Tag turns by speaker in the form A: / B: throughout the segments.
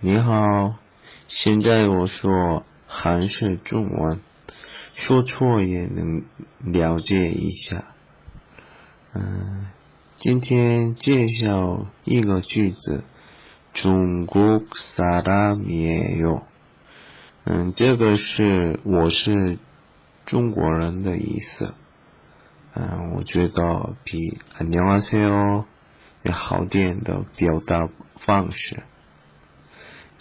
A: 你好，现在我说韩式中文，说错也能了解一下。嗯，今天介绍一个句子，中国사람이에 요。 嗯，这个是我是中国人的意思。嗯，我觉得比안녕하세요要好点的表达方式。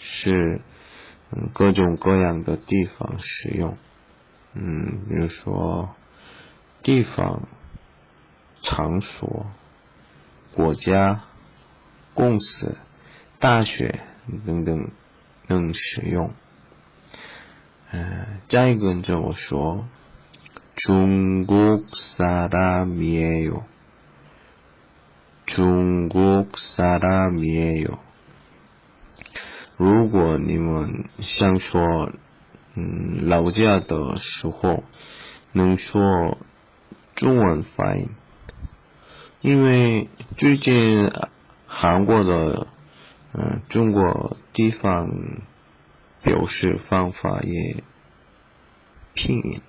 A: 是嗯各种各样的地方使用，嗯，比如说地方、场所、国家、公司、大学等等能使用。嗯，再跟着我说，中国사람이에 요， 中国사람이에 요。 如果你们想说，嗯，老家的时候能说中文发音，因为最近韩国的，嗯，中国地方表示方法也拼音，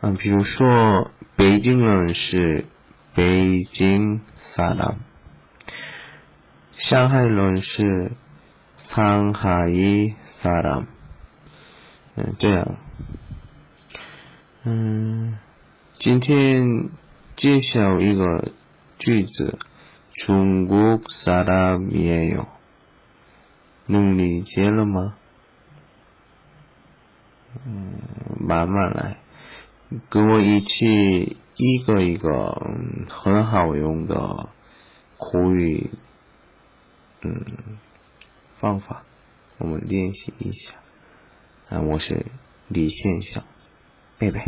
A: 嗯，比如说北京人是北京사 람， 上海人是。上海사람嗯，这样，嗯，今天介绍一个句子，中国사람이에 요， 能理解了吗？嗯，慢慢来，跟我一起一个一个很好用的口语，嗯。 方法，我们练习一下。啊，我是李现象，贝贝。